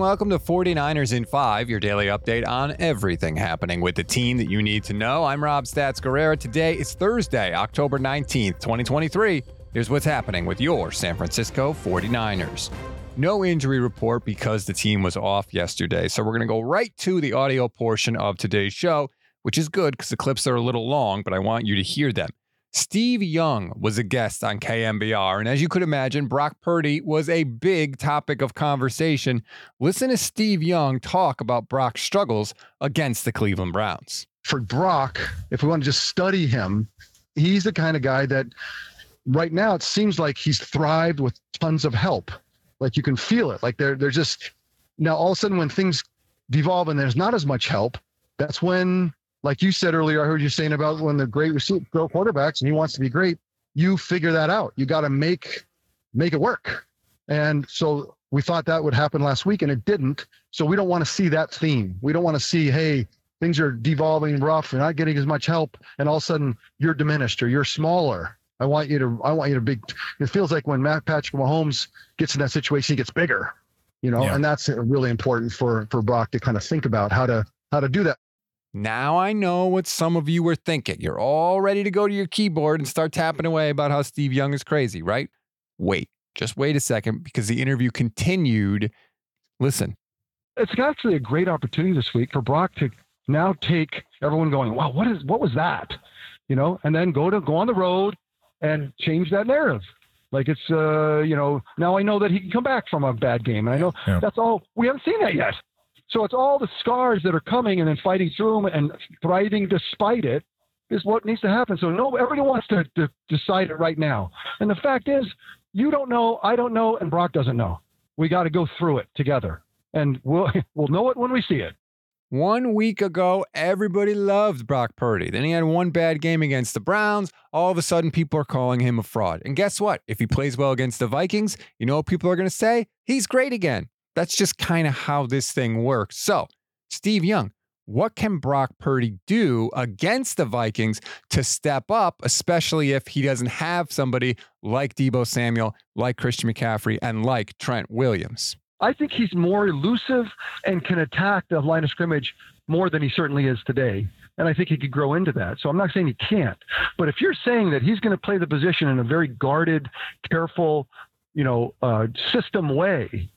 Welcome to 49ers in 5, your daily update on everything happening with the team that you need to know. I'm Rob Stats Guerrera. Today is Thursday, October 19th, 2023. Here's what's happening with your San Francisco 49ers. No injury report because the team was off yesterday. So we're going to go right to the audio portion of today's show, which is good because the clips are a little long, but I want you to hear them. Steve Young was a guest on KNBR, and as you could imagine, Brock Purdy was a big topic of conversation. Listen to Steve Young talk about Brock's struggles against the Cleveland Browns. For Brock, if we want to just study him, he's the kind of guy that right now it seems like he's thrived with tons of help. Like you can feel it. Like they're they're just now all of a sudden when things devolve and there's not as much help, that's when like you said earlier, I heard you saying about when the great receiver quarterbacks and he wants to be great, you figure that out. You got to make make it work. And so we thought that would happen last week and it didn't. So we don't want to see that theme. We don't want to see, hey, things are devolving rough, you're not getting as much help, and all of a sudden you're diminished or you're smaller. I want you to I want you to big it feels like when Matt Patrick Mahomes gets in that situation, he gets bigger. You know, yeah. and that's really important for for Brock to kind of think about how to how to do that. Now I know what some of you were thinking. You're all ready to go to your keyboard and start tapping away about how Steve Young is crazy, right? Wait, just wait a second because the interview continued. Listen. It's actually a great opportunity this week for Brock to now take everyone going, wow, what is what was that? You know, and then go to go on the road and change that narrative. Like it's uh, you know, now I know that he can come back from a bad game. And I know yeah. that's all we haven't seen that yet. So it's all the scars that are coming and then fighting through them and thriving despite it is what needs to happen. So no, everybody wants to, to decide it right now. And the fact is, you don't know, I don't know, and Brock doesn't know. We got to go through it together, and we'll we'll know it when we see it. One week ago, everybody loved Brock Purdy. Then he had one bad game against the Browns. All of a sudden, people are calling him a fraud. And guess what? If he plays well against the Vikings, you know what people are going to say? He's great again. That's just kind of how this thing works. So, Steve Young, what can Brock Purdy do against the Vikings to step up, especially if he doesn't have somebody like Deebo Samuel, like Christian McCaffrey, and like Trent Williams? I think he's more elusive and can attack the line of scrimmage more than he certainly is today. And I think he could grow into that. So I'm not saying he can't. But if you're saying that he's going to play the position in a very guarded, careful, you know, uh, system way,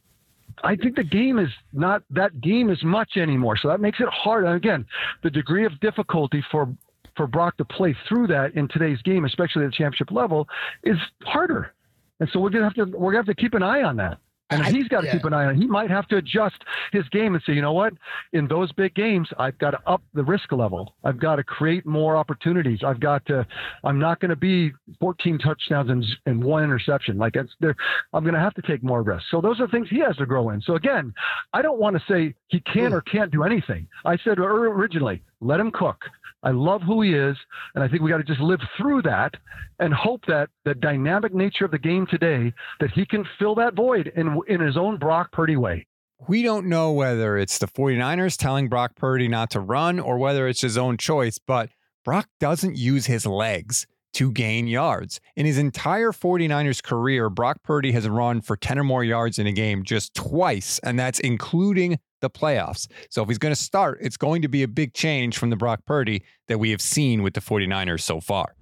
I think the game is not that game as much anymore. So that makes it hard. And again, the degree of difficulty for for Brock to play through that in today's game, especially at the championship level, is harder. And so we're gonna have to we're gonna have to keep an eye on that. And he's got to yeah. keep an eye on. He might have to adjust his game and say, you know what, in those big games, I've got to up the risk level. I've got to create more opportunities. I've got to. I'm not going to be 14 touchdowns and, and one interception. Like it's there. I'm going to have to take more risks. So those are things he has to grow in. So again, I don't want to say he can hmm. or can't do anything. I said originally, let him cook. I love who he is, and I think we got to just live through that and hope that the dynamic nature of the game today that he can fill that void in in his own Brock Purdy way. We don't know whether it's the 49ers telling Brock Purdy not to run or whether it's his own choice, but Brock doesn't use his legs to gain yards. In his entire 49ers career, Brock Purdy has run for 10 or more yards in a game just twice, and that's including the playoffs. So if he's going to start, it's going to be a big change from the Brock Purdy that we have seen with the 49ers so far.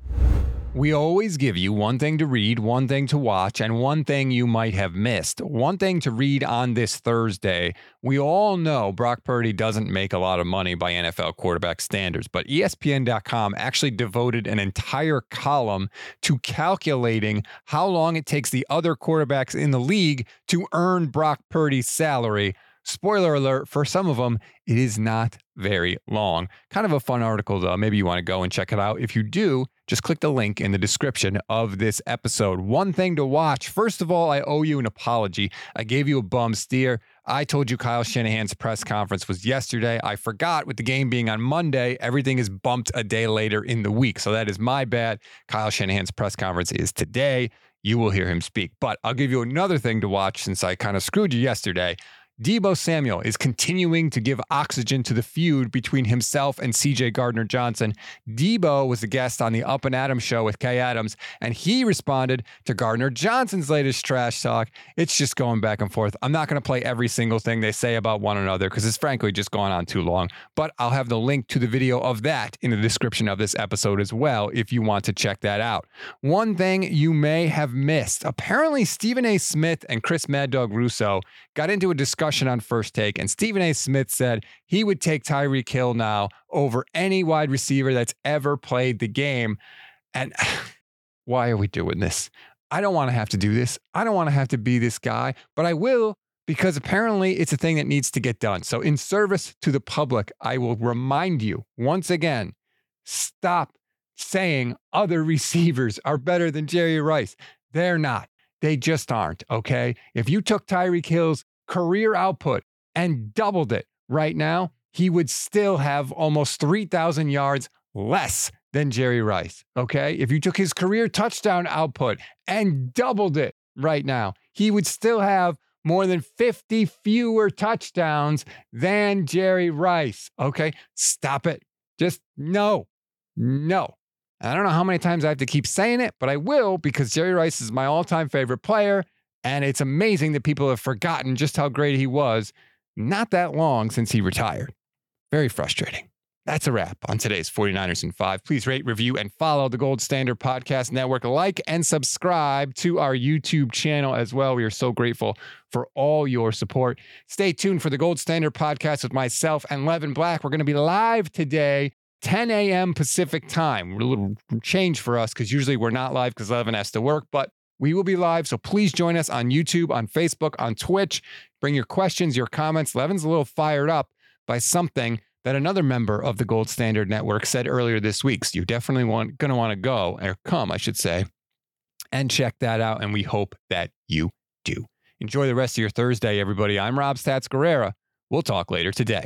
We always give you one thing to read, one thing to watch, and one thing you might have missed. One thing to read on this Thursday. We all know Brock Purdy doesn't make a lot of money by NFL quarterback standards, but ESPN.com actually devoted an entire column to calculating how long it takes the other quarterbacks in the league to earn Brock Purdy's salary Spoiler alert, for some of them, it is not very long. Kind of a fun article, though. Maybe you want to go and check it out. If you do, just click the link in the description of this episode. One thing to watch. First of all, I owe you an apology. I gave you a bum steer. I told you Kyle Shanahan's press conference was yesterday. I forgot with the game being on Monday, everything is bumped a day later in the week. So that is my bad. Kyle Shanahan's press conference is today. You will hear him speak. But I'll give you another thing to watch since I kind of screwed you yesterday. Deebo Samuel is continuing to give oxygen to the feud between himself and CJ Gardner Johnson. Deebo was a guest on the Up and Adams show with Kay Adams, and he responded to Gardner Johnson's latest trash talk. It's just going back and forth. I'm not going to play every single thing they say about one another because it's frankly just gone on too long, but I'll have the link to the video of that in the description of this episode as well if you want to check that out. One thing you may have missed apparently, Stephen A. Smith and Chris Mad Dog Russo got into a discussion discussion on first take, and Stephen A. Smith said he would take Tyreek Hill now over any wide receiver that's ever played the game. And why are we doing this? I don't want to have to do this. I don't want to have to be this guy, but I will because apparently it's a thing that needs to get done. So, in service to the public, I will remind you once again stop saying other receivers are better than Jerry Rice. They're not. They just aren't. Okay. If you took Tyreek Hill's career output and doubled it right now, he would still have almost 3,000 yards less than Jerry Rice. Okay. If you took his career touchdown output and doubled it right now, he would still have more than 50 fewer touchdowns than Jerry Rice. Okay. Stop it. Just no, no. I don't know how many times I have to keep saying it, but I will because Jerry Rice is my all time favorite player. And it's amazing that people have forgotten just how great he was not that long since he retired. Very frustrating. That's a wrap on today's 49ers in 5. Please rate, review, and follow the Gold Standard Podcast Network. Like and subscribe to our YouTube channel as well. We are so grateful for all your support. Stay tuned for the Gold Standard Podcast with myself and Levin Black. We're going to be live today, 10 a.m. Pacific time. A little change for us because usually we're not live because Levin has to work, but we will be live, so please join us on YouTube, on Facebook, on Twitch. Bring your questions, your comments. Levin's a little fired up by something that another member of the Gold Standard Network said earlier this week. So you definitely want going to want to go or come, I should say, and check that out. And we hope that you do. Enjoy the rest of your Thursday, everybody. I'm Rob Stats Guerrera. We'll talk later today.